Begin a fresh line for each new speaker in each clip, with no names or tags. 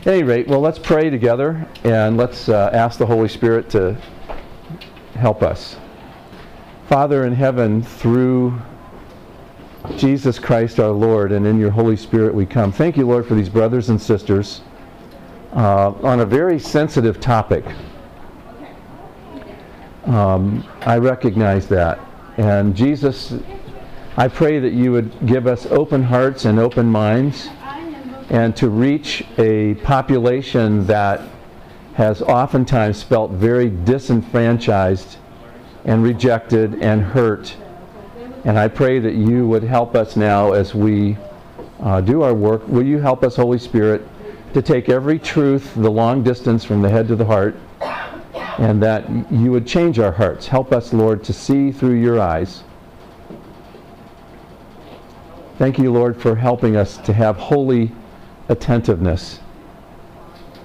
At any rate, well, let's pray together and let's uh, ask the Holy Spirit to help us. Father in heaven, through Jesus Christ our Lord and in your Holy Spirit we come. Thank you, Lord, for these brothers and sisters uh, on a very sensitive topic. Um, I recognize that. And Jesus, I pray that you would give us open hearts and open minds and to reach a population that has oftentimes felt very disenfranchised and rejected and hurt. And I pray that you would help us now as we uh, do our work. Will you help us, Holy Spirit, to take every truth the long distance from the head to the heart, and that you would change our hearts. Help us, Lord, to see through your eyes. Thank you, Lord, for helping us to have holy attentiveness.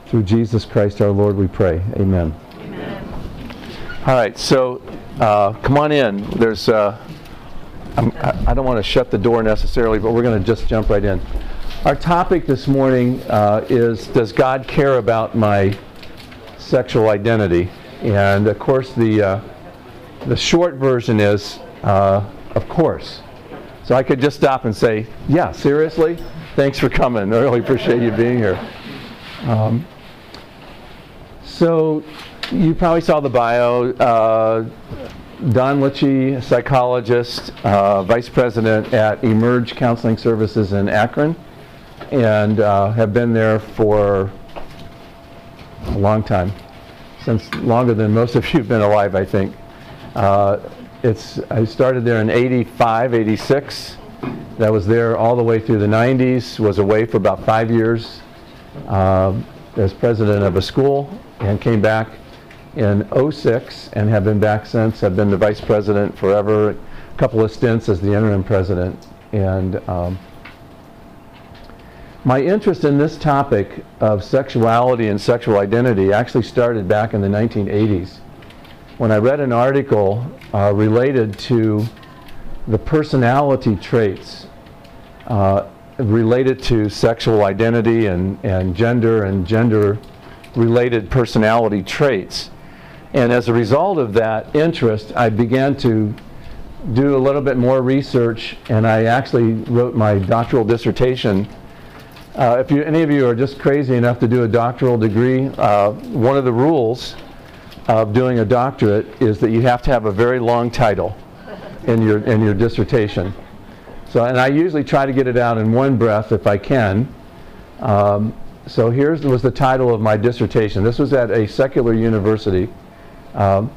Through Jesus Christ our Lord, we pray. Amen. Amen. All right, so uh, come on in. There's, uh, I, I don't want to shut the door necessarily, but we're going to just jump right in. Our topic this morning uh, is Does God care about my sexual identity? And of course, the, uh, the short version is uh, Of course. So I could just stop and say, Yeah, seriously? Thanks for coming. I really appreciate you being here. Um, so you probably saw the bio. Uh, Don Lichi, psychologist, uh, vice president at Emerge Counseling Services in Akron and uh, have been there for a long time, since longer than most of you have been alive, I think. Uh, it's, I started there in 85, 86. That was there all the way through the 90s, was away for about five years uh, as president of a school, and came back in 06 and have been back since. I've been the vice president forever, a couple of stints as the interim president. And um, my interest in this topic of sexuality and sexual identity actually started back in the 1980s when I read an article uh, related to the personality traits uh, related to sexual identity and, and gender and gender related personality traits. And as a result of that interest, I began to do a little bit more research and I actually wrote my doctoral dissertation uh, if you, any of you are just crazy enough to do a doctoral degree, uh, one of the rules of doing a doctorate is that you have to have a very long title in your, in your dissertation. So, and I usually try to get it out in one breath if I can. Um, so here was the title of my dissertation. This was at a secular university. Um,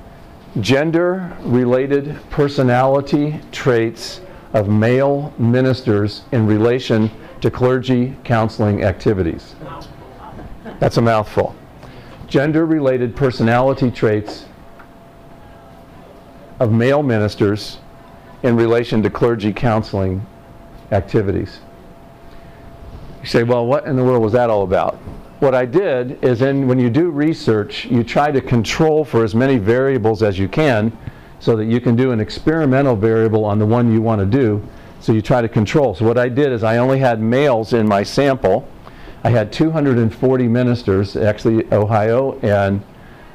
Gender-related personality traits of male ministers in relation to clergy counseling activities. That's a mouthful. Gender related personality traits of male ministers in relation to clergy counseling activities. You say, well, what in the world was that all about? What I did is in, when you do research, you try to control for as many variables as you can so that you can do an experimental variable on the one you want to do so you try to control. So what I did is I only had males in my sample. I had 240 ministers, actually Ohio and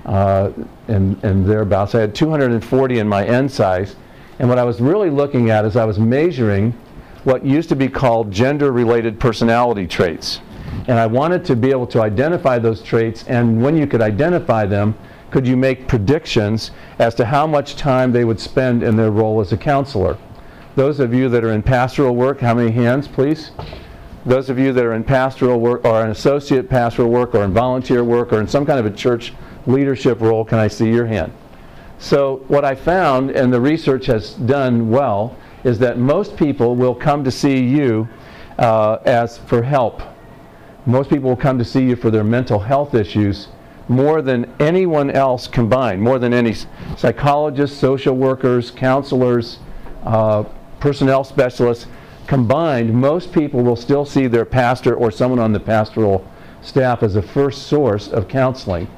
uh, and, and thereabouts. I had 240 in my N size. And what I was really looking at is I was measuring what used to be called gender-related personality traits. And I wanted to be able to identify those traits, and when you could identify them, could you make predictions as to how much time they would spend in their role as a counselor? Those of you that are in pastoral work, how many hands, please? Those of you that are in pastoral work or in associate pastoral work or in volunteer work or in some kind of a church leadership role, can I see your hand? So, what I found, and the research has done well, is that most people will come to see you uh, as for help. Most people will come to see you for their mental health issues more than anyone else combined, more than any psychologists, social workers, counselors, uh, personnel specialists combined, most people will still see their pastor or someone on the pastoral staff as a first source of counseling.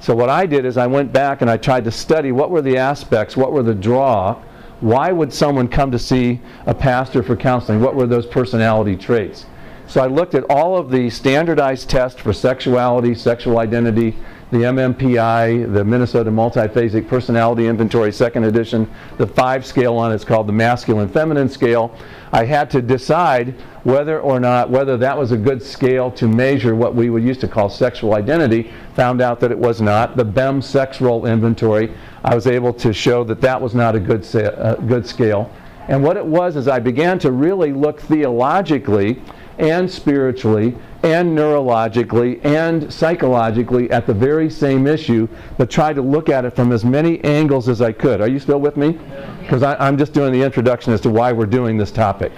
So what I did is I went back and I tried to study what were the aspects, what were the draw, why would someone come to see a pastor for counseling? What were those personality traits? So I looked at all of the standardized tests for sexuality, sexual identity, the MMPI, the Minnesota Multiphasic Personality Inventory, second edition, the five scale on it's called the masculine feminine scale. I had to decide whether or not whether that was a good scale to measure what we would used to call sexual identity. Found out that it was not. The BEM sex role inventory, I was able to show that that was not a good, uh, good scale. And what it was is I began to really look theologically and spiritually and neurologically and psychologically at the very same issue, but try to look at it from as many angles as I could. Are you still with me? Because I'm just doing the introduction as to why we're doing this topic.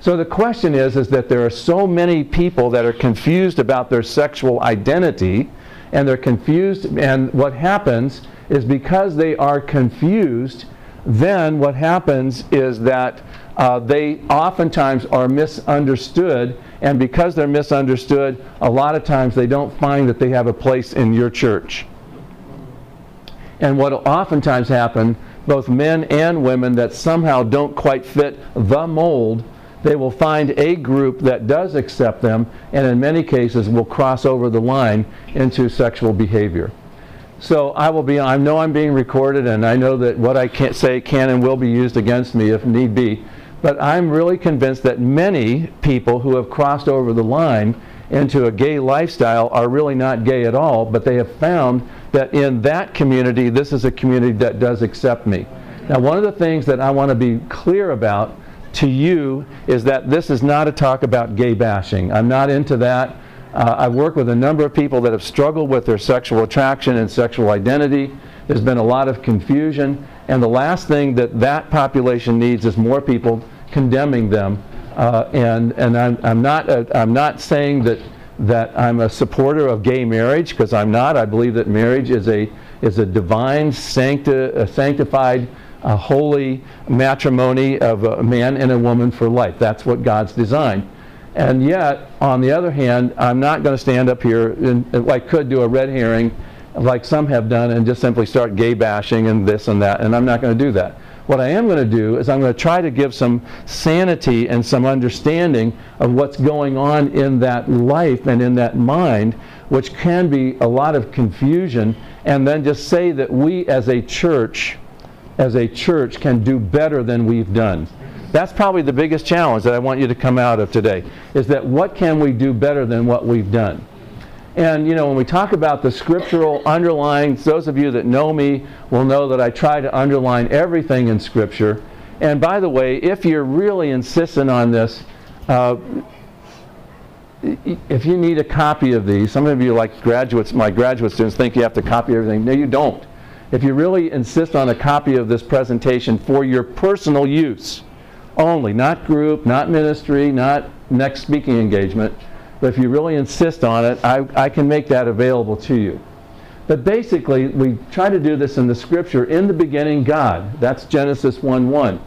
So the question is, is that there are so many people that are confused about their sexual identity, and they're confused, and what happens is because they are confused, then what happens is that uh, they oftentimes are misunderstood, and because they're misunderstood, a lot of times they don't find that they have a place in your church. And what oftentimes happen, both men and women that somehow don't quite fit the mold, they will find a group that does accept them, and in many cases will cross over the line into sexual behavior. So I will be. I know I'm being recorded, and I know that what I can't say can and will be used against me if need be. But I'm really convinced that many people who have crossed over the line into a gay lifestyle are really not gay at all, but they have found that in that community, this is a community that does accept me. Now, one of the things that I want to be clear about to you is that this is not a talk about gay bashing. I'm not into that. Uh, I work with a number of people that have struggled with their sexual attraction and sexual identity. There's been a lot of confusion. And the last thing that that population needs is more people condemning them. Uh, and and I'm, I'm, not, uh, I'm not saying that, that I'm a supporter of gay marriage, because I'm not. I believe that marriage is a, is a divine, sancti- a sanctified, a holy matrimony of a man and a woman for life. That's what God's designed. And yet, on the other hand, I'm not going to stand up here and I could do a red herring like some have done and just simply start gay bashing and this and that, and I'm not going to do that. What I am going to do is I'm going to try to give some sanity and some understanding of what's going on in that life and in that mind, which can be a lot of confusion, and then just say that we as a church, as a church, can do better than we've done. That's probably the biggest challenge that I want you to come out of today, is that what can we do better than what we've done? And you know, when we talk about the scriptural underlines, those of you that know me will know that I try to underline everything in Scripture. And by the way, if you're really insistent on this, uh, if you need a copy of these, some of you like graduates, my graduate students think you have to copy everything. No, you don't. If you really insist on a copy of this presentation for your personal use only, not group, not ministry, not next speaking engagement, but if you really insist on it, I, I can make that available to you. But basically, we try to do this in the scripture. In the beginning, God. That's Genesis 1 1.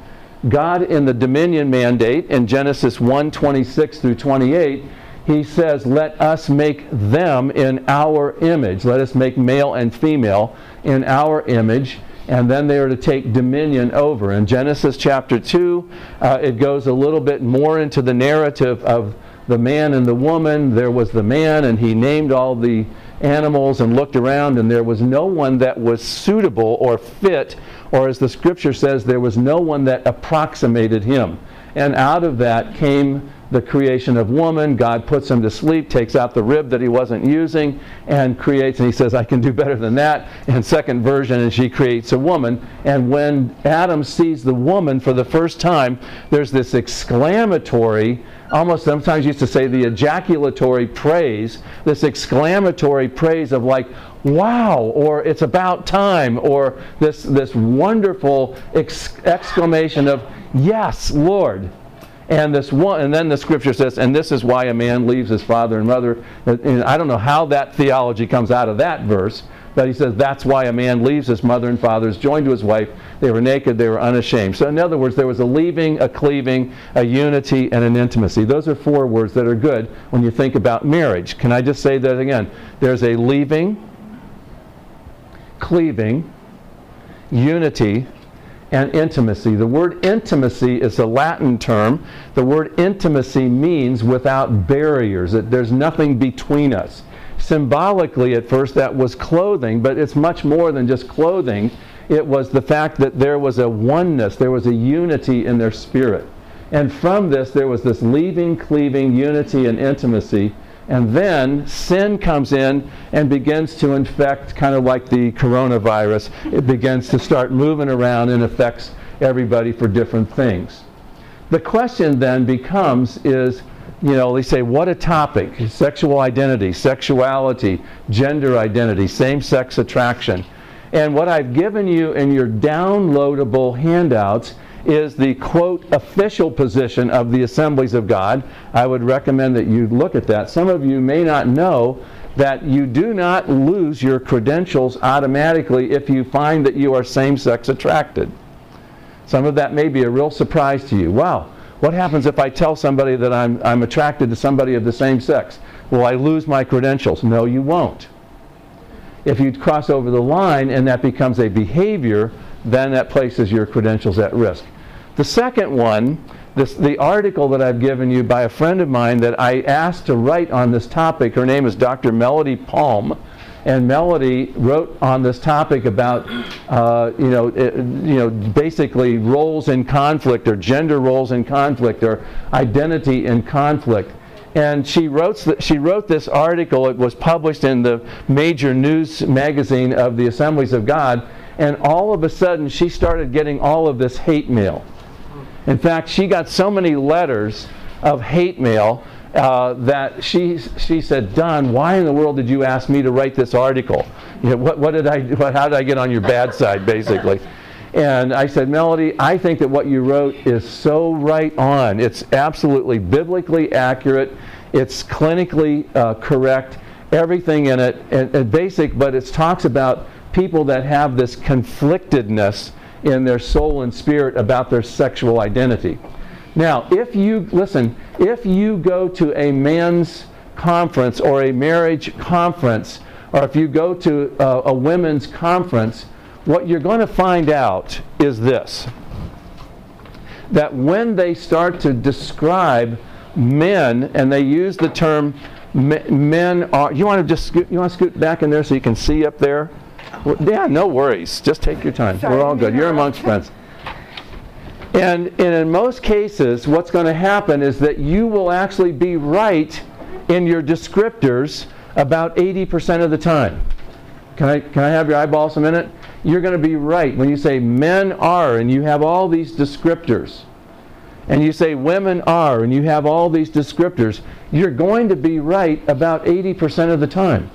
God in the dominion mandate in Genesis 1 26 through 28, he says, Let us make them in our image. Let us make male and female in our image. And then they are to take dominion over. In Genesis chapter 2, uh, it goes a little bit more into the narrative of the man and the woman. There was the man, and he named all the animals and looked around, and there was no one that was suitable or fit, or as the scripture says, there was no one that approximated him. And out of that came the creation of woman. God puts him to sleep, takes out the rib that he wasn't using, and creates, and he says, I can do better than that. And second version, and she creates a woman. And when Adam sees the woman for the first time, there's this exclamatory almost sometimes used to say the ejaculatory praise, this exclamatory praise of like, wow, or it's about time, or this, this wonderful ex- exclamation of, yes, Lord. And this one, and then the scripture says, and this is why a man leaves his father and mother. And I don't know how that theology comes out of that verse, but he says that's why a man leaves his mother and father, is joined to his wife. They were naked, they were unashamed. So, in other words, there was a leaving, a cleaving, a unity, and an intimacy. Those are four words that are good when you think about marriage. Can I just say that again? There's a leaving, cleaving, unity, and intimacy. The word intimacy is a Latin term. The word intimacy means without barriers, that there's nothing between us. Symbolically, at first, that was clothing, but it's much more than just clothing. It was the fact that there was a oneness, there was a unity in their spirit. And from this, there was this leaving, cleaving, unity, and intimacy. And then sin comes in and begins to infect, kind of like the coronavirus. It begins to start moving around and affects everybody for different things. The question then becomes is, you know, they say, what a topic sexual identity, sexuality, gender identity, same sex attraction. And what I've given you in your downloadable handouts is the quote official position of the assemblies of God. I would recommend that you look at that. Some of you may not know that you do not lose your credentials automatically if you find that you are same sex attracted. Some of that may be a real surprise to you. Wow, what happens if I tell somebody that I'm, I'm attracted to somebody of the same sex? Will I lose my credentials? No, you won't. If you cross over the line and that becomes a behavior, then that places your credentials at risk. The second one, this, the article that I've given you by a friend of mine that I asked to write on this topic, her name is Dr. Melody Palm. And Melody wrote on this topic about, uh, you know, it, you know, basically roles in conflict or gender roles in conflict or identity in conflict. And she wrote, she wrote this article. It was published in the major news magazine of the Assemblies of God and all of a sudden she started getting all of this hate mail. In fact, she got so many letters of hate mail uh, that she, she said, Don, why in the world did you ask me to write this article? You know, what, what did I, what, how did I get on your bad side, basically? And I said, Melody, I think that what you wrote is so right on. It's absolutely biblically accurate. It's clinically uh, correct. Everything in it, and, and basic, but it talks about people that have this conflictedness in their soul and spirit about their sexual identity. Now, if you, listen, if you go to a men's conference or a marriage conference, or if you go to a, a women's conference, what you're going to find out is this that when they start to describe men and they use the term men are you want to just scoot, you want to scoot back in there so you can see up there yeah, no worries. Just take your time. Sorry, We're all good. You're amongst friends. And, and in most cases, what's going to happen is that you will actually be right in your descriptors about 80% of the time. Can I, can I have your eyeballs a minute? You're going to be right when you say men are and you have all these descriptors. And you say women are and you have all these descriptors. You're going to be right about 80% of the time.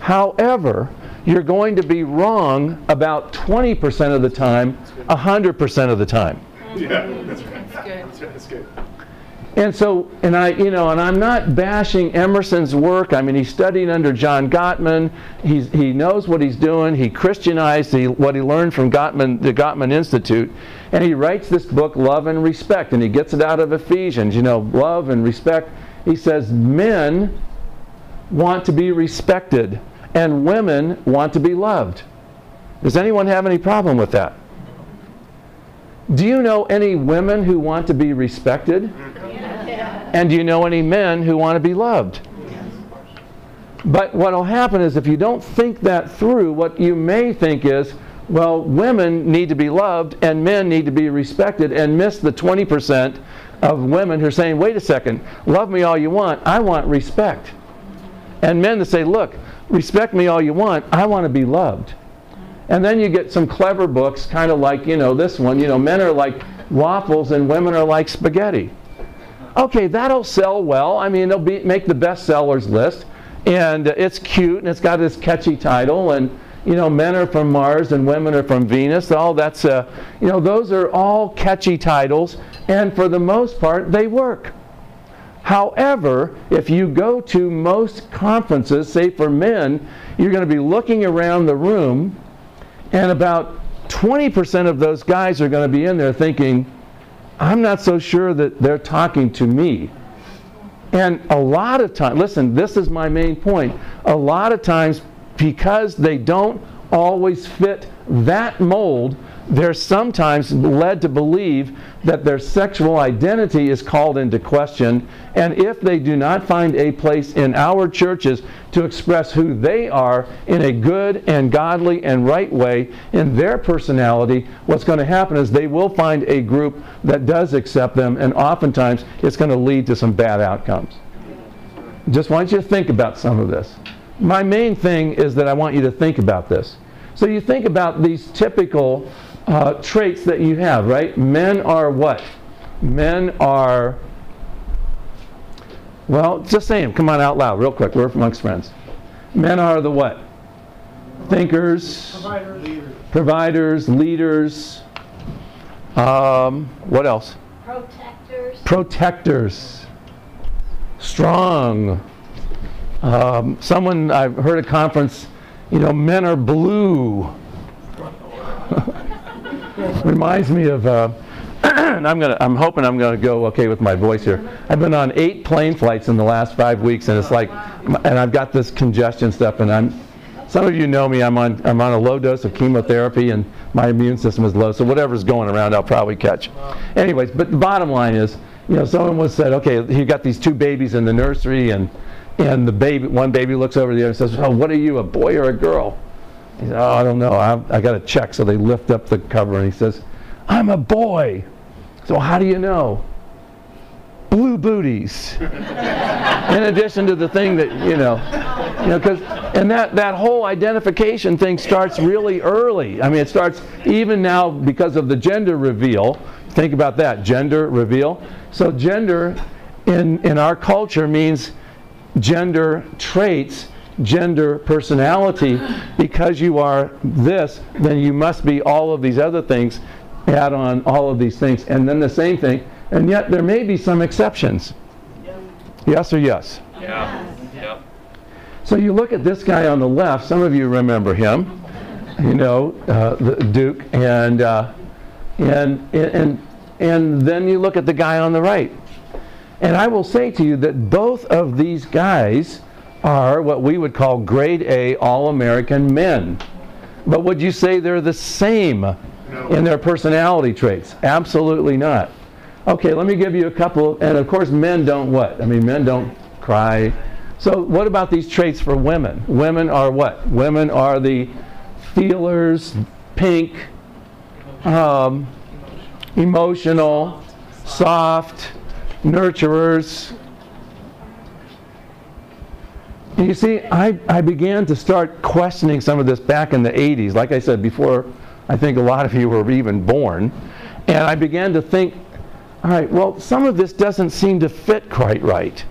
However, you're going to be wrong about 20% of the time, 100% of the time.
Yeah, that's right. That's good. That's good.
And so, and I, you know, and I'm not bashing Emerson's work. I mean, he studied under John Gottman. He's, he knows what he's doing. He Christianized the, what he learned from Gottman, the Gottman Institute. And he writes this book, Love and Respect, and he gets it out of Ephesians. You know, love and respect. He says men want to be respected and women want to be loved. Does anyone have any problem with that? Do you know any women who want to be respected? And do you know any men who want to be loved? But what will happen is if you don't think that through, what you may think is, well, women need to be loved and men need to be respected, and miss the 20% of women who are saying, wait a second, love me all you want, I want respect. And men that say, look, respect me all you want. I want to be loved. And then you get some clever books, kind of like, you know, this one. You know, men are like waffles and women are like spaghetti. Okay, that'll sell well. I mean, it'll be, make the bestsellers list. And it's cute and it's got this catchy title. And, you know, men are from Mars and women are from Venus. All that's, uh, you know, those are all catchy titles. And for the most part, they work. However, if you go to most conferences, say for men, you're going to be looking around the room, and about 20% of those guys are going to be in there thinking, I'm not so sure that they're talking to me. And a lot of times, listen, this is my main point. A lot of times, because they don't always fit that mold, they're sometimes led to believe that their sexual identity is called into question. And if they do not find a place in our churches to express who they are in a good and godly and right way in their personality, what's going to happen is they will find a group that does accept them, and oftentimes it's going to lead to some bad outcomes. Just want you to think about some of this. My main thing is that I want you to think about this. So you think about these typical uh, traits that you have, right? Men are what? Men are, well, just say them. Come on out loud, real quick. We're amongst friends. Men are the what? Thinkers,
Providers. Leaders.
providers, leaders. Um, what else?
Protectors.
Protectors. Strong. Um, someone, I've heard a conference, you know, men are blue. Reminds me of, uh, and I'm gonna, I'm hoping I'm gonna go okay with my voice here. I've been on eight plane flights in the last five weeks, and it's like, and I've got this congestion stuff, and I'm, some of you know me, I'm on, I'm on a low dose of chemotherapy, and my immune system is low, so whatever's going around, I'll probably catch. Anyways, but the bottom line is, you know, someone was said, okay, he got these two babies in the nursery, and and the baby, one baby looks over the other and says, "Oh, what are you, a boy or a girl?" He says, "Oh, I don't know. I, I got to check." So they lift up the cover, and he says, "I'm a boy." So how do you know? Blue booties. In addition to the thing that you know, you know, because and that that whole identification thing starts really early. I mean, it starts even now because of the gender reveal. Think about that gender reveal. So gender in in our culture means gender traits, gender personality. Because you are this, then you must be all of these other things. Add on all of these things, and then the same thing. And yet there may be some exceptions. Yes or yes?
Yeah.
So you look at this guy on the left. Some of you remember him. You know, uh, the Duke, and uh, and and and then you look at the guy on the right. And I will say to you that both of these guys are what we would call grade A All American men. But would you say they're the same in their personality traits? Absolutely not. Okay, let me give you a couple. And of course, men don't what? I mean, men don't cry. So, what about these traits for women? Women are what? Women are the feelers, pink, um, emotional, soft, nurturers. You see, I, I began to start questioning some of this back in the 80s, like I said before, I think a lot of you were even born. And I began to think, all right, well, some of this doesn't seem to fit quite right.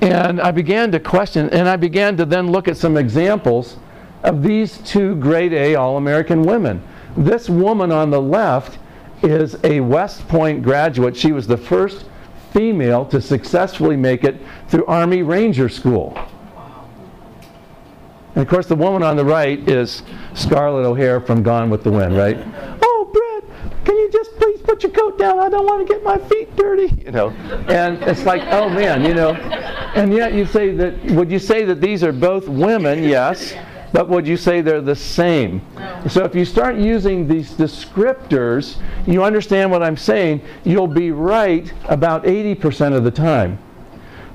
And I began to question, and I began to then look at some examples of these two grade A All American women. This woman on the left is a West Point graduate. She was the first female to successfully make it through Army Ranger School. And of course, the woman on the right is Scarlett O'Hara from Gone with the Wind, right? Oh, Rhett, can you just please put your coat down? I don't want to get my feet dirty, you know. And it's like, oh man, you know. And yet you say that, would you say that these are both women? Yes. But would you say they're the same? So if you start using these descriptors, you understand what I'm saying, you'll be right about 80% of the time.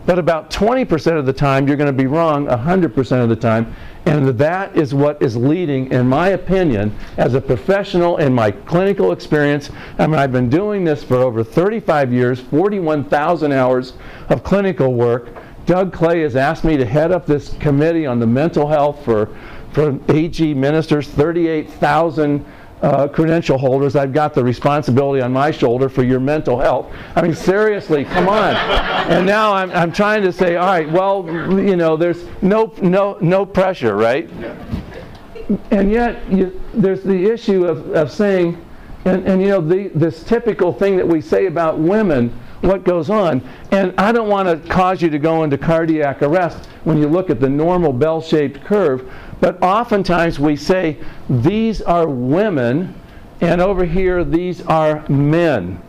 But about 20% of the time, you're going to be wrong 100% of the time. And that is what is leading, in my opinion, as a professional in my clinical experience. I mean, I've been doing this for over 35 years, 41,000 hours of clinical work. Doug Clay has asked me to head up this committee on the mental health for, for AG ministers, 38,000 uh, credential holders. I've got the responsibility on my shoulder for your mental health. I mean, seriously, come on. And now I'm, I'm trying to say, all right, well, you know, there's no, no, no pressure, right? And yet, you, there's the issue of, of saying, and, and you know, the, this typical thing that we say about women, what goes on. And I don't want to cause you to go into cardiac arrest when you look at the normal bell shaped curve, but oftentimes we say these are women, and over here these are men.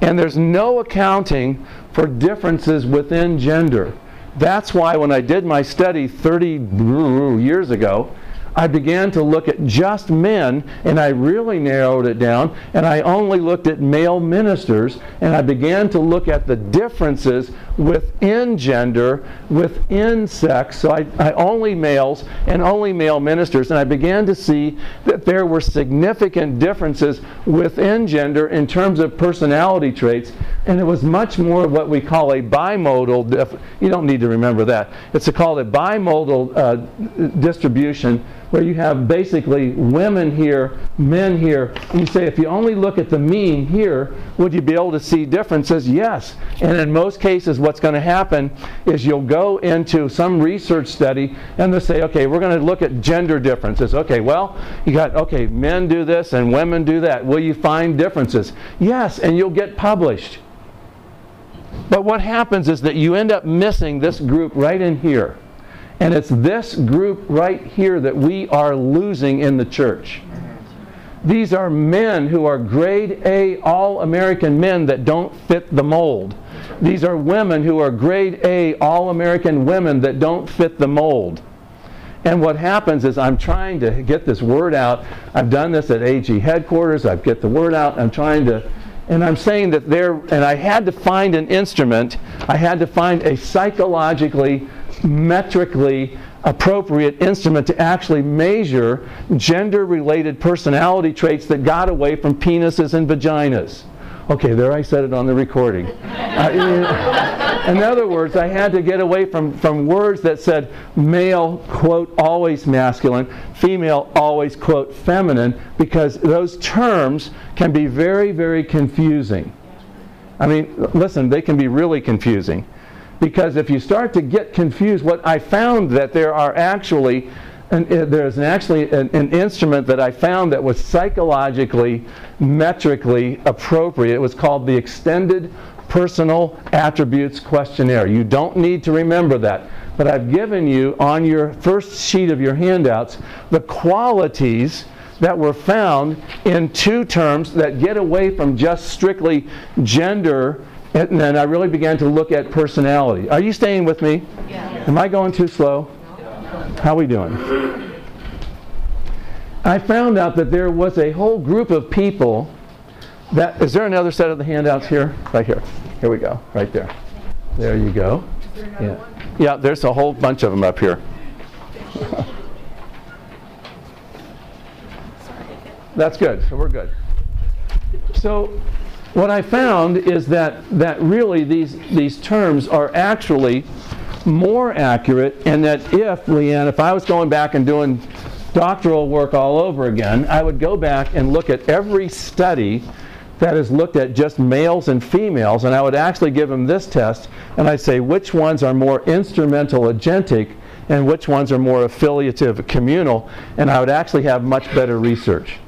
And there's no accounting for differences within gender. That's why when I did my study 30 years ago, I began to look at just men, and I really narrowed it down, and I only looked at male ministers, and I began to look at the differences within gender, within sex. So I, I only males and only male ministers, and I began to see that there were significant differences within gender in terms of personality traits, and it was much more what we call a bimodal. Dif- you don't need to remember that. It's a, called a bimodal uh, distribution where you have basically women here, men here. And you say, if you only look at the mean here, would you be able to see differences? Yes. And in most cases, what's going to happen is you'll go into some research study and they'll say, okay, we're going to look at gender differences. Okay, well, you got, okay, men do this and women do that. Will you find differences? Yes, and you'll get published. But what happens is that you end up missing this group right in here. And it's this group right here that we are losing in the church. These are men who are grade A all American men that don't fit the mold. These are women who are grade A all American women that don't fit the mold. And what happens is I'm trying to get this word out. I've done this at AG headquarters. I've get the word out. I'm trying to and I'm saying that there and I had to find an instrument. I had to find a psychologically metrically appropriate instrument to actually measure gender related personality traits that got away from penises and vaginas. Okay, there I said it on the recording. Uh, in other words, I had to get away from, from words that said male, quote, always masculine, female, always, quote, feminine, because those terms can be very, very confusing. I mean, listen, they can be really confusing because if you start to get confused, what I found that there are actually, and uh, there's an actually an, an, instrument that I found that was psychologically, metrically appropriate. It was called the Extended Personal Attributes Questionnaire. You don't need to remember that, but I've given you on your first sheet of your handouts the qualities that were found in two terms that get away from just strictly gender and then I really began to look at personality. Are you staying with me? Yeah. Am I going too slow? How are we doing? I found out that there was a whole group of people that is there another set of the handouts here? Right here. Here we go. Right there. There you go. Yeah. Yeah, there's a whole bunch of them up here. That's good. So we're good. So what I found is that, that really these, these terms are actually more accurate, and that if, Leanne, if I was going back and doing doctoral work all over again, I would go back and look at every study that has looked at just males and females, and I would actually give them this test, and I'd say which ones are more instrumental agentic and which ones are more affiliative communal, and I would actually have much better research.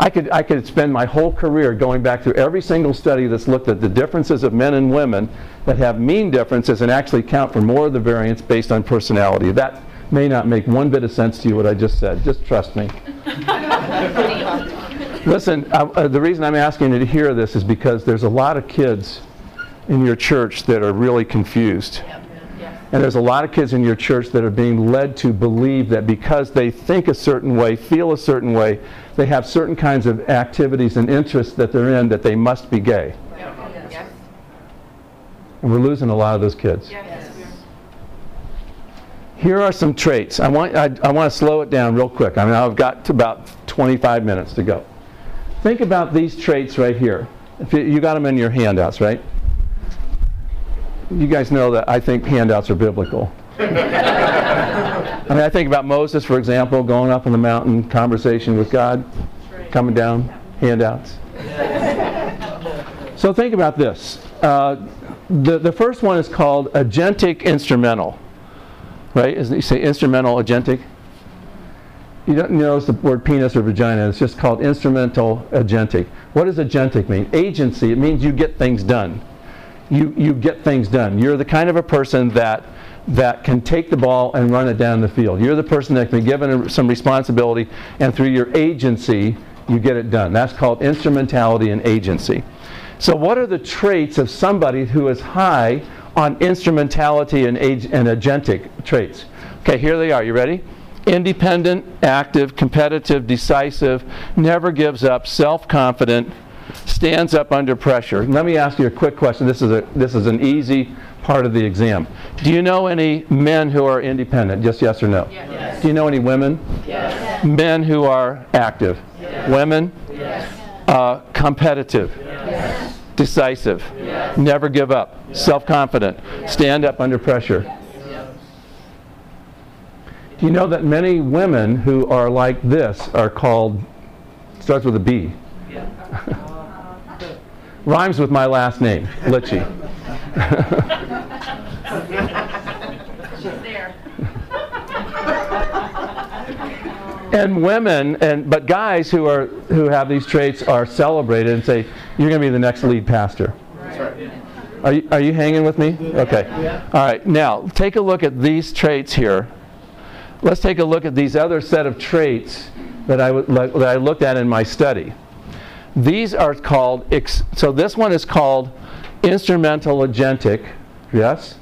I could, I could spend my whole career going back through every single study that's looked at the differences of men and women that have mean differences and actually count for more of the variance based on personality. That may not make one bit of sense to you what I just said. Just trust me. Listen, uh, uh, the reason I'm asking you to hear this is because there's a lot of kids in your church that are really confused. And there's a lot of kids in your church that are being led to believe that because they think a certain way, feel a certain way, they have certain kinds of activities and interests that they're in that they must be gay. And we're losing a lot of those kids. Yes. Here are some traits. I want, I, I want to slow it down real quick. I mean, I've got about 25 minutes to go. Think about these traits right here. If you, you got them in your handouts, right? You guys know that I think handouts are biblical. I mean, I think about Moses, for example, going up on the mountain, conversation with God, coming down, handouts. so think about this. Uh, the, the first one is called agentic instrumental. Right? Isn't you say instrumental agentic? You don't notice the word penis or vagina. It's just called instrumental agentic. What does agentic mean? Agency. It means you get things done. You, you get things done. You're the kind of a person that that can take the ball and run it down the field. You're the person that can be given some responsibility, and through your agency, you get it done. That's called instrumentality and agency. So, what are the traits of somebody who is high on instrumentality and, age, and agentic traits? Okay, here they are. You ready? independent, active, competitive, decisive, never gives up, self confident, stands up under pressure. Let me ask you a quick question. This is, a, this is an easy part of the exam. Do you know any men who are independent? Just yes or no?
Yes.
Do you know any women?
Yes.
Men who are active?
Yes.
Women?
Yes.
Uh, competitive?
Yes.
Decisive?
Yes.
Never give up? Self confident? Stand up under pressure? Do you know that many women who are like this are called, starts with a B? Rhymes with my last name,
Lichi.
and women and but guys who are who have these traits are celebrated and say you're going to be the next lead pastor.
Right.
are you, are you hanging with me? Okay. All right now take a look at these traits here. Let's take a look at these other set of traits that I, that I looked at in my study. These are called so this one is called instrumental agentic yes?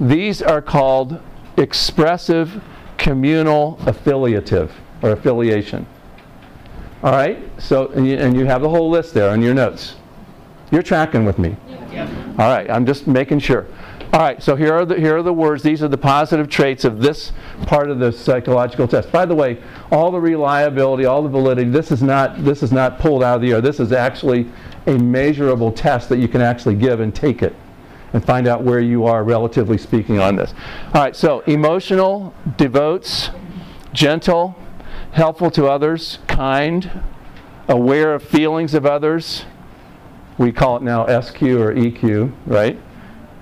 These are called expressive communal affiliative or affiliation. All right? So, and you, and you have the whole list there on your notes. You're tracking with me. All right, I'm just making sure. All right, so here are the here are the words. These are the positive traits of this part of the psychological test. By the way, all the reliability, all the validity, this is not this is not pulled out of the air. This is actually a measurable test that you can actually give and take it and find out where you are relatively speaking on this. All right, so emotional, devotes, gentle, helpful to others, kind, aware of feelings of others. We call it now SQ or EQ, right?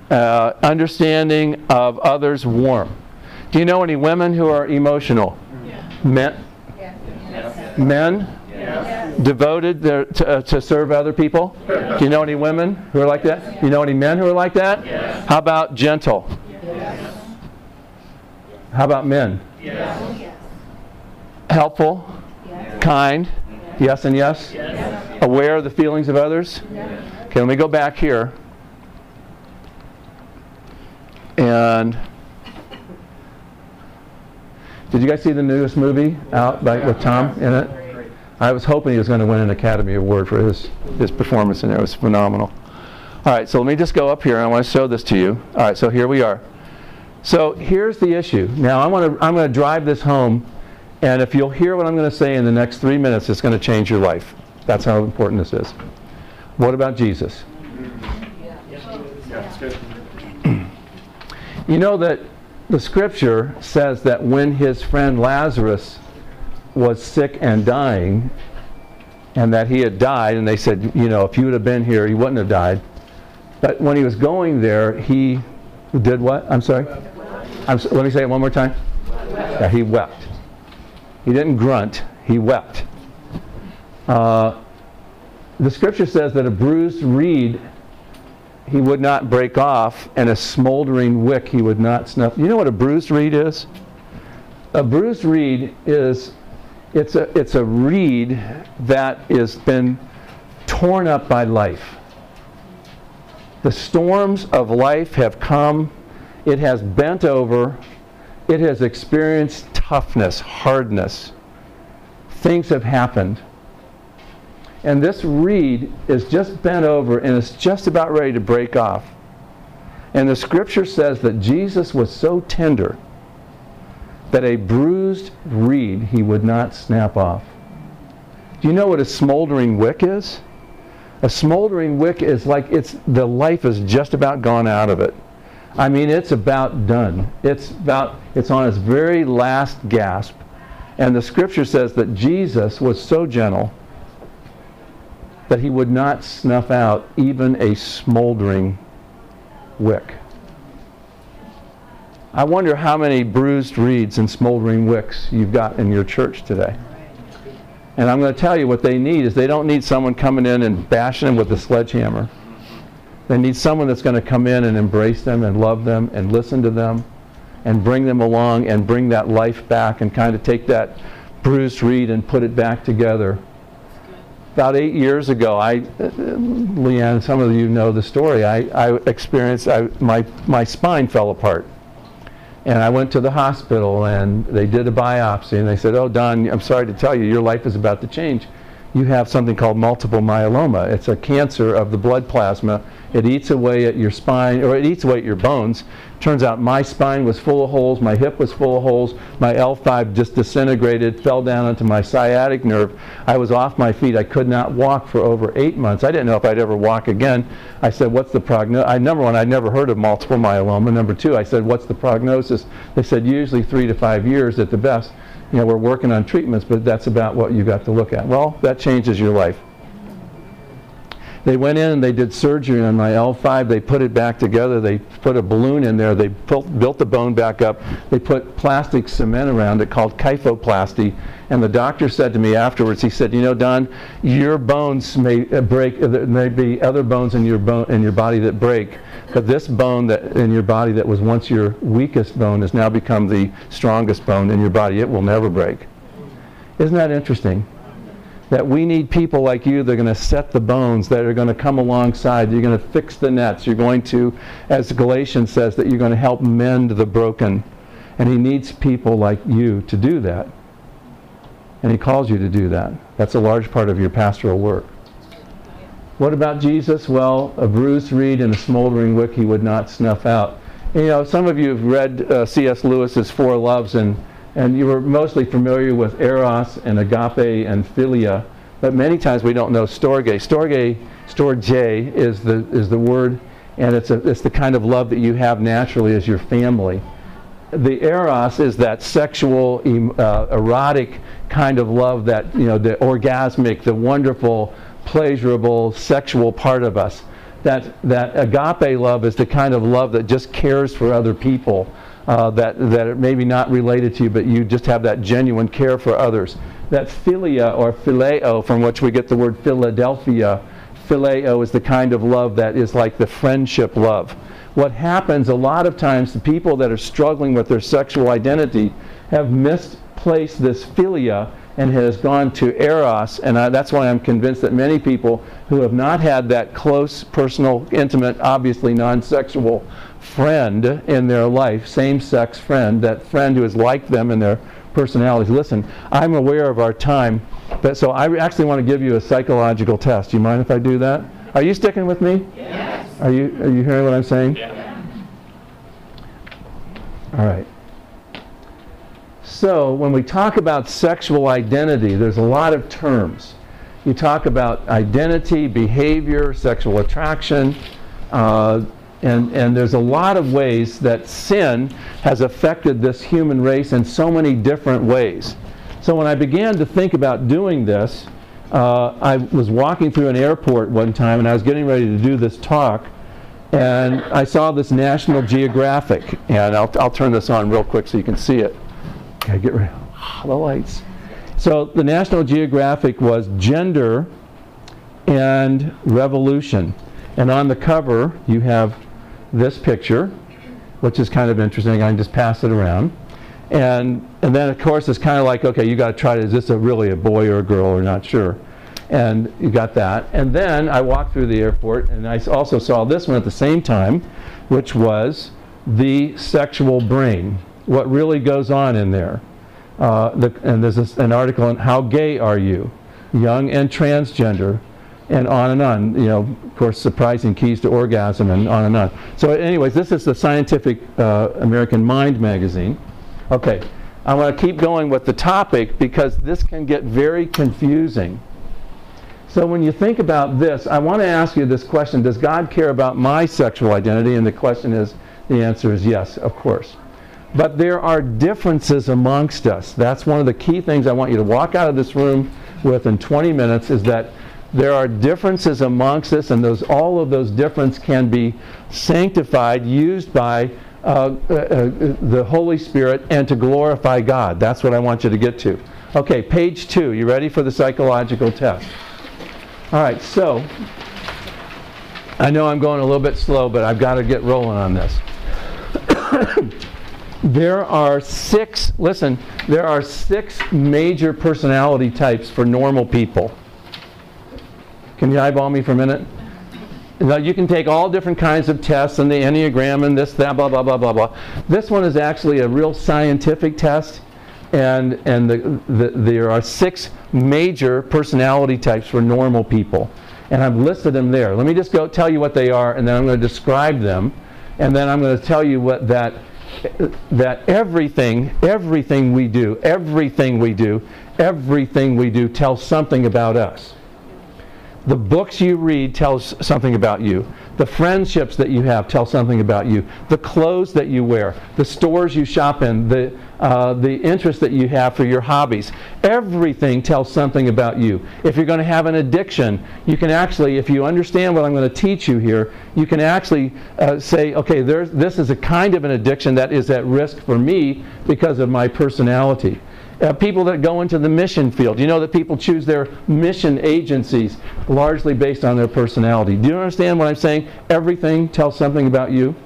Uh, understanding of others, warm. Do you know any women who are emotional? Men? Men? Devoted their, to, uh, to serve other people? Do you know any women who are like that? Do you know any men who are like that? How about gentle? How about men? Helpful? Kind? Yes and yes? Aware of the feelings of others? Okay, let me go back here. And did you guys see the newest movie out by, with Tom in it? I was hoping he was going to win an Academy Award for his, his performance in there. It was phenomenal. All right, so let me just go up here and I want to show this to you. All right, so here we are. So here's the issue. Now I want to, I'm going to drive this home, and if you'll hear what I'm going to say in the next three minutes, it's going to change your life. That's how important this is. What about Jesus? You know that the scripture says that when his friend Lazarus was sick and dying, and that he had died, and they said, you know, if you would have been here, he wouldn't have died. But when he was going there, he did what? I'm sorry? I'm, let me say it one more time. Yeah, he wept. He didn't grunt, he wept. Uh, the scripture says that a bruised reed he would not break off, and a smoldering wick he would not snuff. You know what a bruised reed is? A bruised reed is it's a it's a reed that has been torn up by life. The storms of life have come, it has bent over, it has experienced toughness, hardness. Things have happened. And this reed is just bent over and it's just about ready to break off. And the scripture says that Jesus was so tender that a bruised reed he would not snap off. Do you know what a smoldering wick is? A smoldering wick is like it's the life is just about gone out of it. I mean, it's about done. It's about it's on its very last gasp. And the scripture says that Jesus was so gentle that he would not snuff out even a smoldering wick. I wonder how many bruised reeds and smoldering wicks you've got in your church today. And I'm going to tell you what they need is they don't need someone coming in and bashing them with a sledgehammer. They need someone that's going to come in and embrace them and love them and listen to them and bring them along and bring that life back and kind of take that bruised reed and put it back together. About eight years ago, I, Leanne, some of you know the story. I, I experienced I, my my spine fell apart, And I went to the hospital and they did a biopsy and they said, Oh, Don, I'm sorry to tell you, your life is about to change. You have something called multiple myeloma. It's a cancer of the blood plasma. It eats away at your spine, or it eats away at your bones. Turns out my spine was full of holes, my hip was full of holes, my L5 just disintegrated, fell down onto my sciatic nerve. I was off my feet. I could not walk for over eight months. I didn't know if I'd ever walk again. I said, What's the prognosis? I, number one, I'd never heard of multiple myeloma. Number two, I said, What's the prognosis? They said, Usually three to five years at the best. You know, we're working on treatments, but that's about what you got to look at. Well, that changes your life. They went in and they did surgery on my L5. They put it back together. They put a balloon in there. They built, built the bone back up. They put plastic cement around it called kyphoplasty. And the doctor said to me afterwards, he said, "You know, Don, your bones may uh, break. Uh, there may be other bones in your bone in your body that break, but this bone that in your body that was once your weakest bone has now become the strongest bone in your body. It will never break." Isn't that interesting? that we need people like you that are going to set the bones, that are going to come alongside. You're going to fix the nets. You're going to, as Galatians says, that you're going to help mend the broken. And he needs people like you to do that. And he calls you to do that. That's a large part of your pastoral work. What about Jesus? Well, a bruised reed and a smoldering wick he would not snuff out. You know, some of you have read uh, C.S. Lewis's Four Loves, and and you were mostly familiar with eros and agape and philia, but many times we don't know storge. Storge, storge is the is the word, and it's a, it's the kind of love that you have naturally as your family. The eros is that sexual, uh, erotic kind of love that you know, the orgasmic, the wonderful, pleasurable, sexual part of us. That that agape love is the kind of love that just cares for other people uh, that, that are maybe not related to you, but you just have that genuine care for others. That philia or phileo, from which we get the word Philadelphia, phileo is the kind of love that is like the friendship love. What happens a lot of times, the people that are struggling with their sexual identity have misplaced this philia and has gone to eros, and I, that's why I'm convinced that many people who have not had that close, personal, intimate, obviously non-sexual friend in their life, same sex friend, that friend who is like them in their personalities. Listen, I'm aware of our time, but so I actually want to give you a psychological test. Do you mind if I do that? Are you sticking with me?
Yes.
Are you are you hearing what I'm saying?
Yeah.
All right. So, when we talk about sexual identity, there's a lot of terms. You talk about identity, behavior, sexual attraction, uh, and, and there's a lot of ways that sin has affected this human race in so many different ways. So when I began to think about doing this, uh, I was walking through an airport one time and I was getting ready to do this talk, and I saw this National Geographic, and I'll, I'll turn this on real quick so you can see it. Okay, get rid of ah, the lights. So the National Geographic was gender and revolution. And on the cover, you have this picture, which is kind of interesting. I can just pass it around. And, and then, of course, it's kind of like, okay, you got to try to, is this a really a boy or a girl or not sure? And you got that. And then I walked through the airport and I also saw this one at the same time, which was the sexual brain, what really goes on in there. Uh, the, and there's this, an article on how gay are you, young and transgender, and on and on. You know, of course, surprising keys to orgasm, and on and on. So, anyways, this is the Scientific uh, American Mind magazine. Okay, I want to keep going with the topic because this can get very confusing. So, when you think about this, I want to ask you this question Does God care about my sexual identity? And the question is the answer is yes, of course. But there are differences amongst us. That's one of the key things I want you to walk out of this room with in 20 minutes is that there are differences amongst us, and those, all of those differences can be sanctified, used by uh, uh, uh, the Holy Spirit, and to glorify God. That's what I want you to get to. Okay, page two. You ready for the psychological test? All right, so I know I'm going a little bit slow, but I've got to get rolling on this. there are six, listen, there are six major personality types for normal people. Can you eyeball me for a minute? Now, you can take all different kinds of tests and the Enneagram and this, that, blah, blah, blah, blah, blah. This one is actually a real scientific test, and, and the, the, there are six major personality types for normal people. And I've listed them there. Let me just go tell you what they are, and then I'm going to describe them, and then I'm going to tell you what that that everything, everything we do, everything we do, everything we do tells something about us. The books you read tells something about you. The friendships that you have tell something about you. The clothes that you wear, the stores you shop in, the, uh, the interest that you have for your hobbies. Everything tells something about you. If you're going to have an addiction, you can actually, if you understand what I'm going to teach you here, you can actually uh, say, okay, there's, this is a kind of an addiction that is at risk for me because of my personality. Uh, people that go into the mission field. You know that people choose their mission agencies largely based on their personality. Do you understand what I'm saying? Everything tells something about you.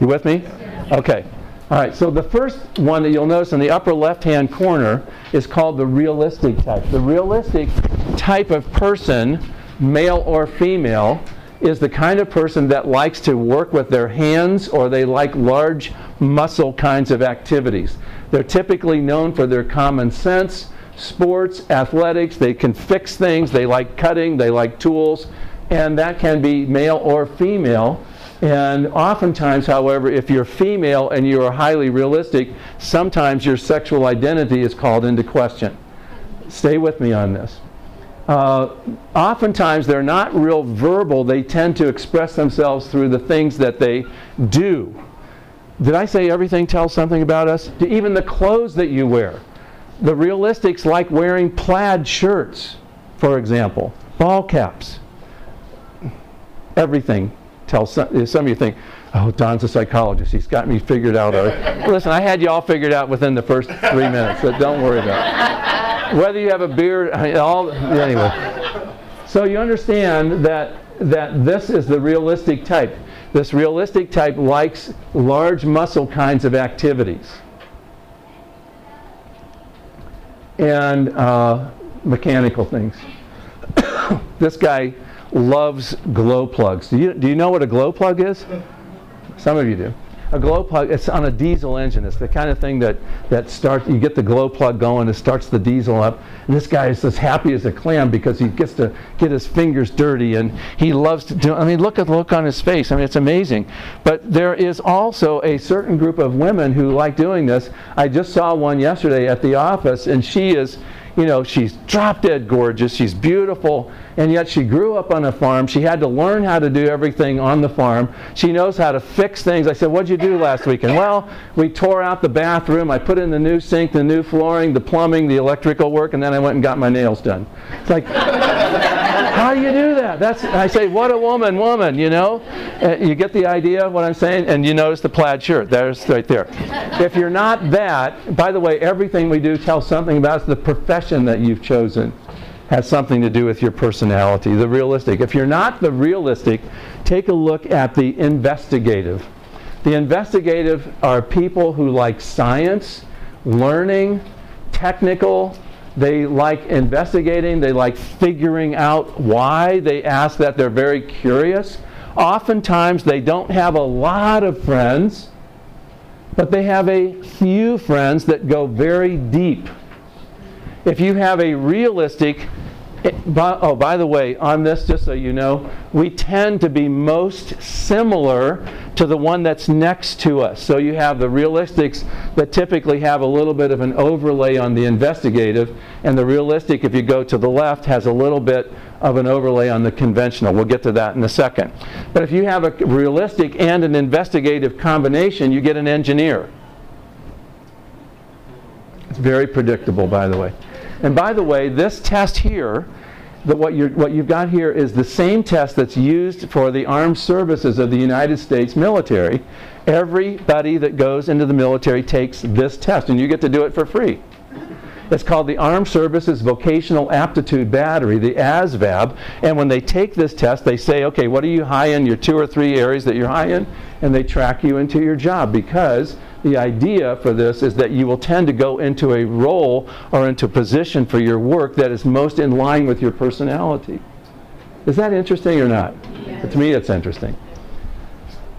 You with me? Okay. All right, so the first one that you'll notice in the upper left-hand corner is called the realistic type. The realistic type of person, male or female, is the kind of person that likes to work with their hands or they like large muscle kinds of activities. They're typically known for their common sense, sports, athletics. They can fix things. They like cutting. They like tools. And that can be male or female. And oftentimes, however, if you're female and you are highly realistic, sometimes your sexual identity is called into question. Stay with me on this. Uh, oftentimes, they're not real verbal. They tend to express themselves through the things that they do. Did I say everything tells something about us? Even the clothes that you wear. The realistics like wearing plaid shirts, for example, ball caps. Everything tells some, some of you think, oh, Don's a psychologist. He's got me figured out. Listen, I had you all figured out within the first three minutes, so don't worry about it. Whether you have a beard, all, anyway. So you understand that, that this is the realistic type. This realistic type likes large muscle kinds of activities. And uh, mechanical things. this guy loves glow plugs. Do you, do you know what a glow plug is? Some of you do a glow plug, it's on a diesel engine. It's the kind of thing that, that starts, you get the glow plug going, it starts the diesel up. And this guy is as happy as a clam because he gets to get his fingers dirty and he loves to do, I mean, look at the look on his face. I mean, it's amazing. But there is also a certain group of women who like doing this. I just saw one yesterday at the office and she is, you know, she's drop dead gorgeous, she's beautiful, and yet she grew up on a farm. She had to learn how to do everything on the farm. She knows how to fix things. I said, What'd you do last weekend? Well, we tore out the bathroom, I put in the new sink, the new flooring, the plumbing, the electrical work, and then I went and got my nails done. It's like, how do you do that? That's I say, what a woman, woman, you know? Uh, you get the idea of what I'm saying? And you notice the plaid shirt. There's right there. If you're not that, by the way, everything we do tells something about the profession that you've chosen has something to do with your personality, the realistic. If you're not the realistic, take a look at the investigative. The investigative are people who like science, learning, technical, they like investigating, they like figuring out why. They ask that, they're very curious. Oftentimes, they don't have a lot of friends, but they have a few friends that go very deep. If you have a realistic oh, by the way, on this, just so you know, we tend to be most similar to the one that's next to us. So you have the realistics that typically have a little bit of an overlay on the investigative, and the realistic, if you go to the left, has a little bit of an overlay on the conventional. We'll get to that in a second. But if you have a realistic and an investigative combination, you get an engineer. It's very predictable, by the way. And by the way, this test here, that what, you what you've got here is the same test that's used for the armed services of the United States military. Everybody that goes into the military takes this test, and you get to do it for free. It's called the Armed Services Vocational Aptitude Battery, the ASVAB. And when they take this test, they say, okay, what are you high in? Your two or three areas that you're high in? And they track you into your job because the idea for this is that you will tend to go into a role or into a position for your work that is most in line with your personality. Is that interesting or not? To me, it's interesting.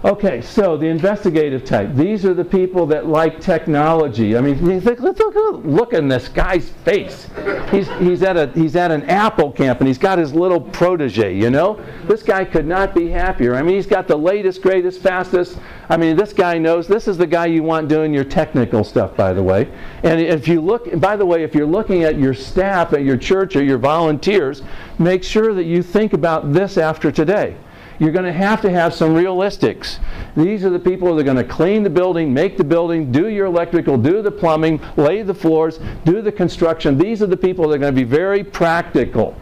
Okay, so the investigative type. These are the people that like technology. I mean, look, look, look, look in this guy's face. He's, he's, at a, he's at an Apple camp and he's got his little protege, you know? This guy could not be happier. I mean, he's got the latest, greatest, fastest. I mean, this guy knows. This is the guy you want doing your technical stuff, by the way. And if you look, by the way, if you're looking at your staff at your church or your volunteers, make sure that you think about this after today you're going to have to have some realistics. These are the people that are going to clean the building, make the building, do your electrical, do the plumbing, lay the floors, do the construction. These are the people that are going to be very practical.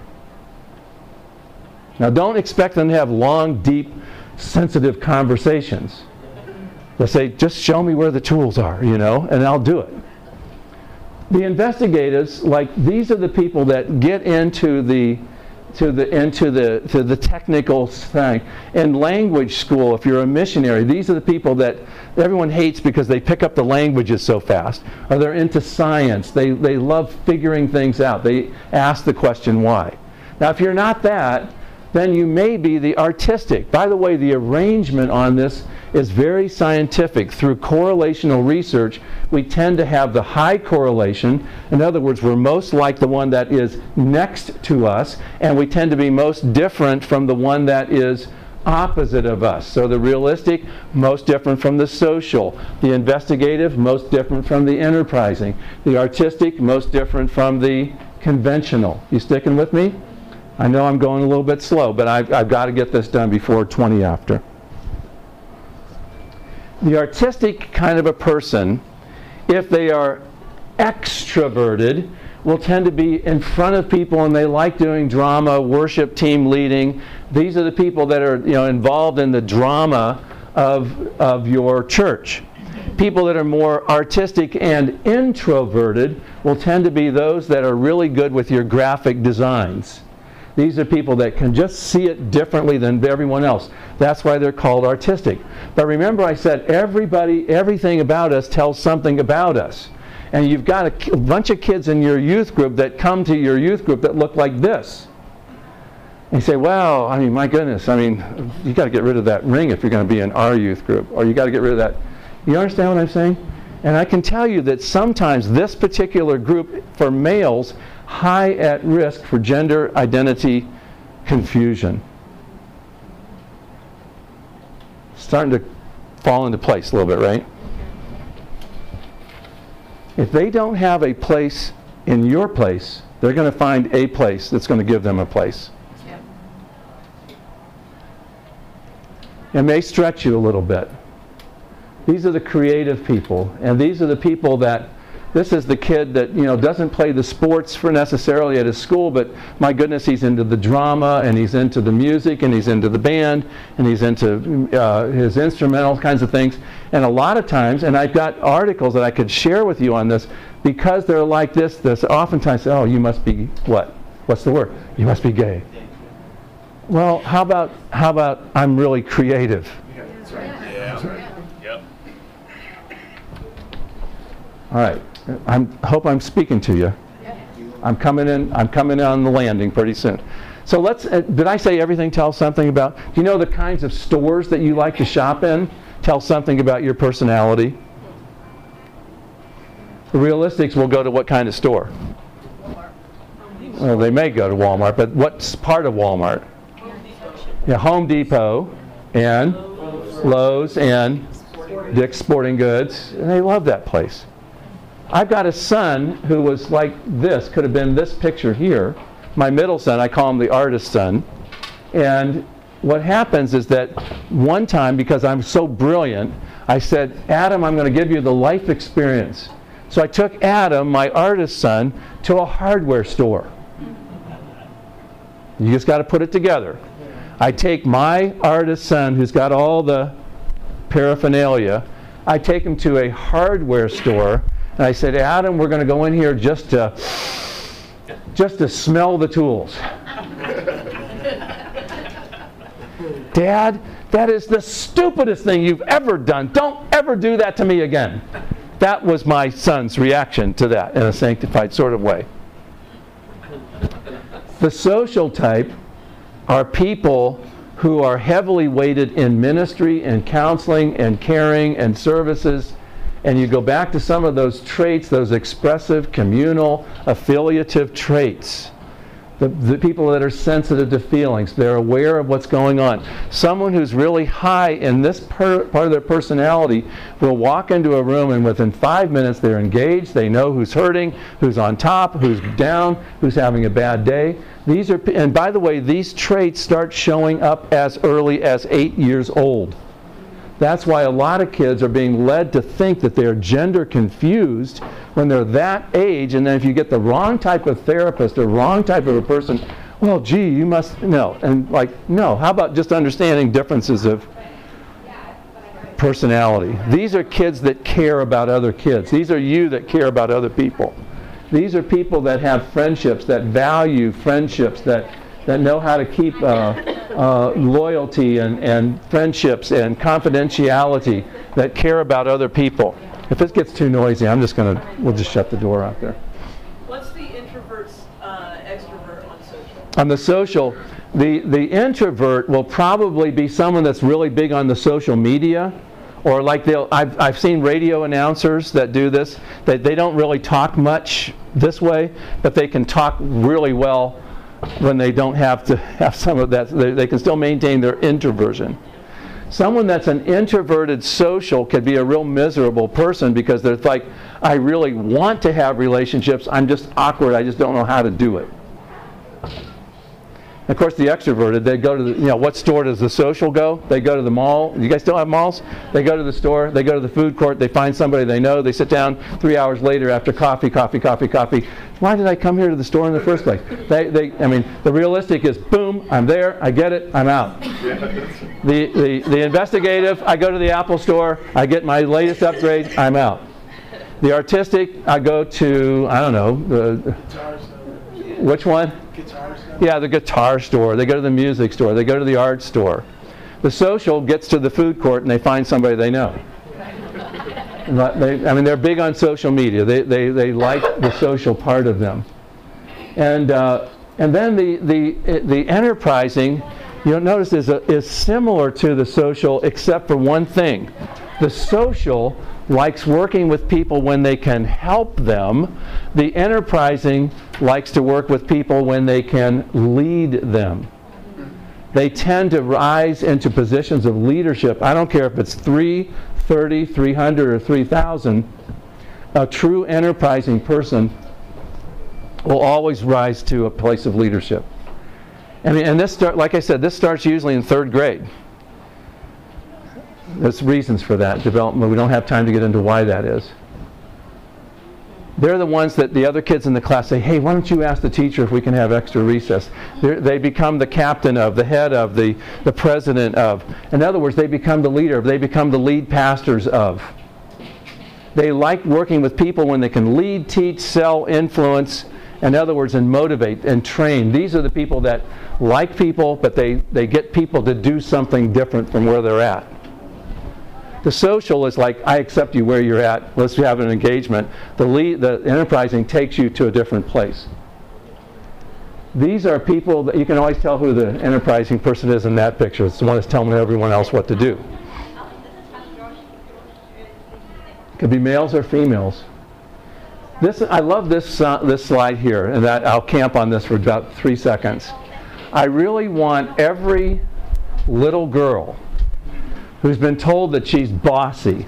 Now, don't expect them to have long, deep, sensitive conversations. They'll say, just show me where the tools are, you know, and I'll do it. The investigators, like, these are the people that get into the to the into the to the technical thing. In language school, if you're a missionary, these are the people that everyone hates because they pick up the languages so fast. Or they're into science. They they love figuring things out. They ask the question why. Now, if you're not that, then you may be the artistic. By the way, the arrangement on this is very scientific. Through correlational research, we tend to have the high correlation. In other words, we're most like the one that is next to us, and we tend to be most different from the one that is opposite of us. So the realistic, most different from the social. The investigative, most different from the enterprising. The artistic, most different from the conventional. You sticking with me? I know I'm going a little bit slow, but I've, I've got to get this done before 20 after. The artistic kind of a person, if they are extroverted, will tend to be in front of people and they like doing drama, worship team leading. These are the people that are you know, involved in the drama of, of your church. People that are more artistic and introverted will tend to be those that are really good with your graphic designs. These are people that can just see it differently than everyone else. That's why they're called artistic. But remember, I said everybody, everything about us tells something about us. And you've got a, bunch of kids in your youth group that come to your youth group that look like this. And you say, well, I mean, my goodness, I mean, you got to get rid of that ring if you're going to be in our youth group, or you got to get rid of that. You understand what I'm saying? And I can tell you that sometimes this particular group for males high at risk for gender identity confusion. Starting to fall into place a little bit, right? If they don't have a place in your place, they're going to find a place that's going to give them a place.
Yep.
It may stretch you a little bit. These are the creative people, and these are the people that this is the kid that you know doesn't play the sports for necessarily at his school, but my goodness, he's into the drama and he's into the music and he's into the band and he's into uh, his instrumental kinds of things. And a lot of times, and I've got articles that I could share with you on this, because they're like this. This oftentimes, oh, you must be what? What's the word? You must be gay. Well, how about how about I'm really creative?
Yeah, that's right.
Yeah.
Yep.
All right. I hope I'm speaking to you. I'm coming in. I'm coming in on the landing pretty soon. So let's. Uh, did I say everything tells something about? Do you know the kinds of stores that you like to shop in? Tell something about your personality. The realistics will go to what kind of store? Well, they may go to Walmart, but what's part of Walmart? Yeah, Home Depot and Lowe's and Dick's Sporting Goods. And they love that place. I've got a son who was like this, could have been this picture here. My middle son, I call him the artist son. And what happens is that one time, because I'm so brilliant, I said, Adam, I'm going to give you the life experience. So I took Adam, my artist son, to a hardware store. You just got to put it together. I take my artist son, who's got all the paraphernalia, I take him to a hardware store and I said, Adam, we're going to go in here just to, just to smell the tools. Dad, that is the stupidest thing you've ever done. Don't ever do that to me again. That was my son's reaction to that in a sanctified sort of way. The social type are people who are heavily weighted in ministry and counseling and caring and services. And you go back to some of those traits, those expressive, communal, affiliative traits. The, the people that are sensitive to feelings, they're aware of what's going on. Someone who's really high in this per, part of their personality will walk into a room and within five minutes they're engaged, they know who's hurting, who's on top, who's down, who's having a bad day. These are, and by the way, these traits start showing up as early as eight years old. That's why a lot of kids are being led to think that they're gender confused when they're that age. And then if you get the wrong type of therapist or wrong type of a person, well, gee, you must know. And like, no. How about just understanding differences of personality? These are kids that care about other kids. These are you that care about other people. These are people that have friendships, that value friendships, that that know how to keep uh, uh, loyalty and, and friendships and confidentiality, that care about other people. If it gets too noisy, I'm just going to, we'll just shut the door out there.
What's the introvert's uh, extrovert on social?
On the social, the, the introvert will probably be someone that's really big on the social media. Or like they'll, I've, I've seen radio announcers that do this, that they don't really talk much this way, but they can talk really well when they don't have to have some of that. They, they can still maintain their introversion. Someone that's an introverted social could be a real miserable person because they're like, I really want to have relationships, I'm just awkward, I just don't know how to do it. Of course, the extroverted, they go to the, you know, what store does the social go? They go to the mall. You guys still have malls? They go to the store, they go to the food court, they find somebody they know, they sit down three hours later after coffee, coffee, coffee, coffee. Why did I come here to the store in the first place? They, they, I mean, the realistic is boom, I'm there, I get it, I'm out. The, the, the investigative, I go to the Apple store, I get my latest upgrade, I'm out. The artistic, I go to, I don't know, the, which one? Yeah, the guitar store. They go to the music store. They go to the art store. The social gets to the food court and they find somebody they know. They, I mean, they're big on social media. They, they, they like the social part of them. And, uh, and then the, the, the enterprising, you'll notice, is, a, is similar to the social except for one thing. The social likes working with people when they can help them. The enterprising likes to work with people when they can lead them. They tend to rise into positions of leadership. I don't care if it's 3, 30, 300, or 3,000. A true enterprising person will always rise to a place of leadership. I mean, and this start, like I said, this starts usually in third grade. There's reasons for that development. We don't have time to get into why that is. They're the ones that the other kids in the class say, hey, why don't you ask the teacher if we can have extra recess? They're, they become the captain of, the head of, the, the president of. In other words, they become the leader, of, they become the lead pastors of. They like working with people when they can lead, teach, sell, influence, in other words, and motivate and train. These are the people that like people, but they, they get people to do something different from where they're at. The social is like, I accept you where you're at. Let's have an engagement. The, lead, the enterprising takes you to a different place. These are people that you can always tell who the enterprising person is in that picture. It's the one that's telling everyone else what to do. It could be males or females. This, I love this, uh, this slide here, and that I'll camp on this for about three seconds. I really want every little girl who's been told that she's bossy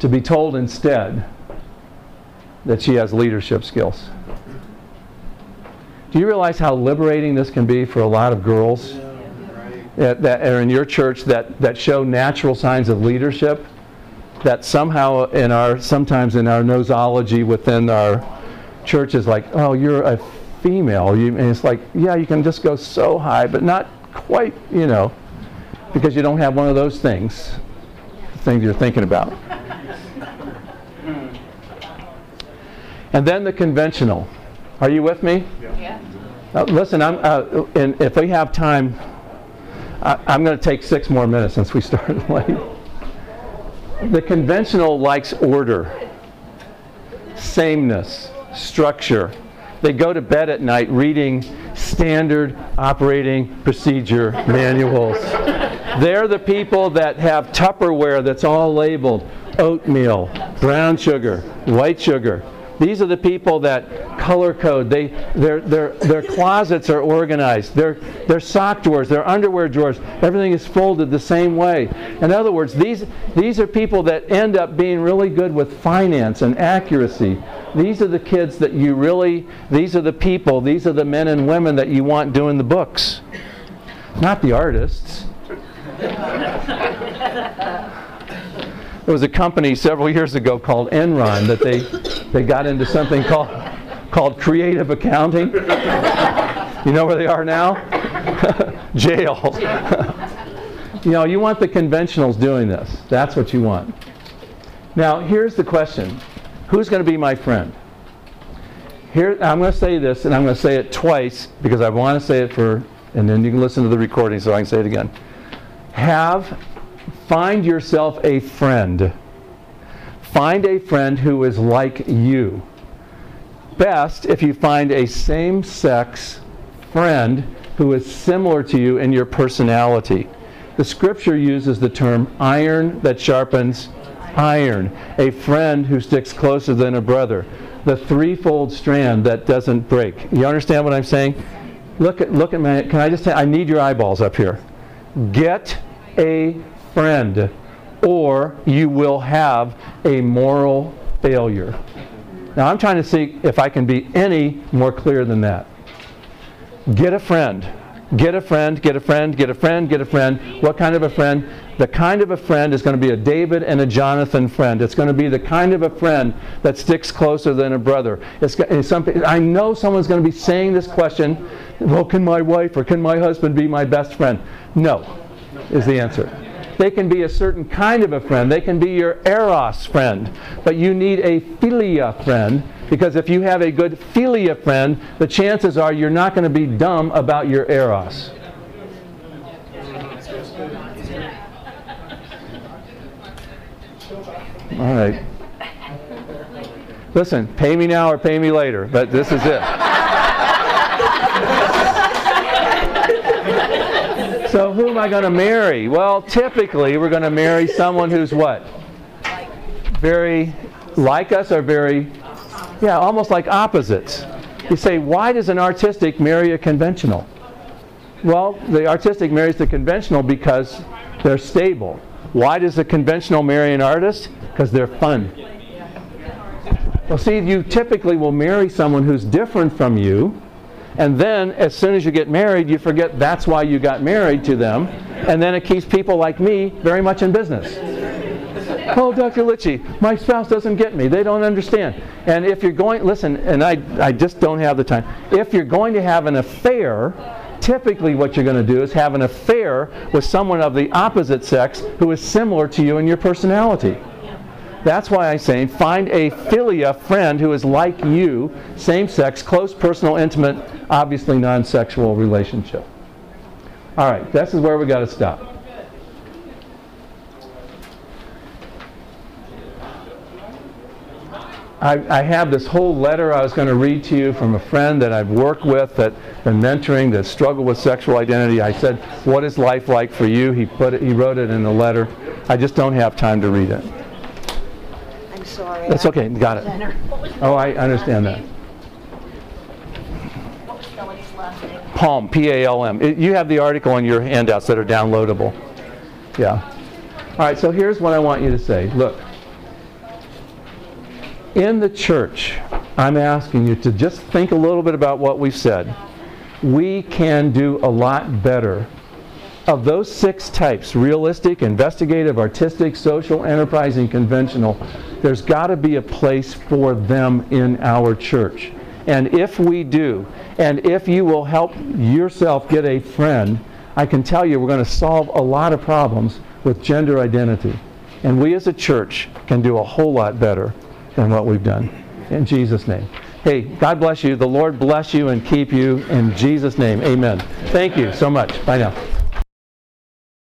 to be told instead that she has leadership skills. Do you realize how liberating this can be for a lot of girls that, that are in your church that, that show natural signs of leadership? That somehow in our sometimes in our nosology within our church is like, oh, you're a female. You, and it's like, yeah, you can just go so high, but not quite, you know because you don't have one of those things, things you're thinking about. And then the conventional. Are you with me?
Yeah.
Uh, listen, I'm, uh, and if we have time, I, I'm going to take six more minutes since we started late. The conventional likes order, sameness, structure, they go to bed at night reading standard operating procedure manuals. They're the people that have Tupperware that's all labeled oatmeal, brown sugar, white sugar. These are the people that color code. They, their, their, their closets are organized. Their, their sock drawers, their underwear drawers, everything is folded the same way. In other words, these, these are people that end up being really good with finance and accuracy. These are the kids that you really, these are the people, these are the men and women that you want doing the books, not the artists. There was a company several years ago called Enron that they, they got into something called, called creative accounting. You know where they are now? Jail. you know, you want the conventionals doing this. That's what you want. Now, here's the question Who's going to be my friend? Here, I'm going to say this, and I'm going to say it twice because I want to say it for, and then you can listen to the recording so I can say it again. Have Find yourself a friend. Find a friend who is like you. Best if you find a same sex friend who is similar to you in your personality. The scripture uses the term iron that sharpens iron, a friend who sticks closer than a brother, the threefold strand that doesn't break. You understand what I'm saying? Look at look at my can I just say? I need your eyeballs up here. Get a friend, or you will have a moral failure. Now, I'm trying to see if I can be any more clear than that. Get a friend. Get a friend, get a friend, get a friend, get a friend. What kind of a friend? The kind of a friend is going to be a David and a Jonathan friend. It's going to be the kind of a friend that sticks closer than a brother. It's, it's some, I know someone's going to be saying this question well, can my wife or can my husband be my best friend? No, is the answer. They can be a certain kind of a friend. They can be your eros friend. But you need a philia friend because if you have a good philia friend, the chances are you're not going to be dumb about your eros. All right. Listen, pay me now or pay me later, but this is it. So who am I going to marry? Well, typically we're going to marry someone who's what? Very like us or very, yeah, almost like opposites. You say, why does an artistic marry a conventional? Well, the artistic marries the conventional because they're stable. Why does the conventional marry an artist? Because they're fun. Well, see, you typically will marry someone who's different from you and then, as soon as you get married, you forget that's why you got married to them. And then it keeps people like me very much in business. oh, Dr. Lichi, my spouse doesn't get me. They don't understand. And if you're going, listen, and I, I just don't have the time. If you're going to have an affair, typically what you're going to do is have an affair with someone of the opposite sex who is similar to you in your personality. That's why I'm saying find a philia friend who is like you, same sex, close, personal, intimate, obviously non sexual relationship. All right, this is where we got to stop. I, I, have this whole letter I was going to read to you from a friend that I've worked with that been mentoring that struggle with sexual identity. I said, "What is life like for you?" He put it, he wrote it in the letter. I just don't have time to read it I'm
sorry.
That's okay, got it. Oh, I understand that. Palm, P-A-L-M. You have the article in your handouts that are downloadable. Yeah. All right, so here's what I want you to say. Look, in the church, I'm asking you to just think a little bit about what we've said. We can do a lot better of those six types realistic, investigative, artistic, social, enterprising, conventional there's got to be a place for them in our church. And if we do, and if you will help yourself get a friend, I can tell you we're going to solve a lot of problems with gender identity. And we as a church can do a whole lot better than what we've done. In Jesus' name. Hey, God bless you. The Lord bless you and keep you. In Jesus' name, amen. Thank you so much. Bye now.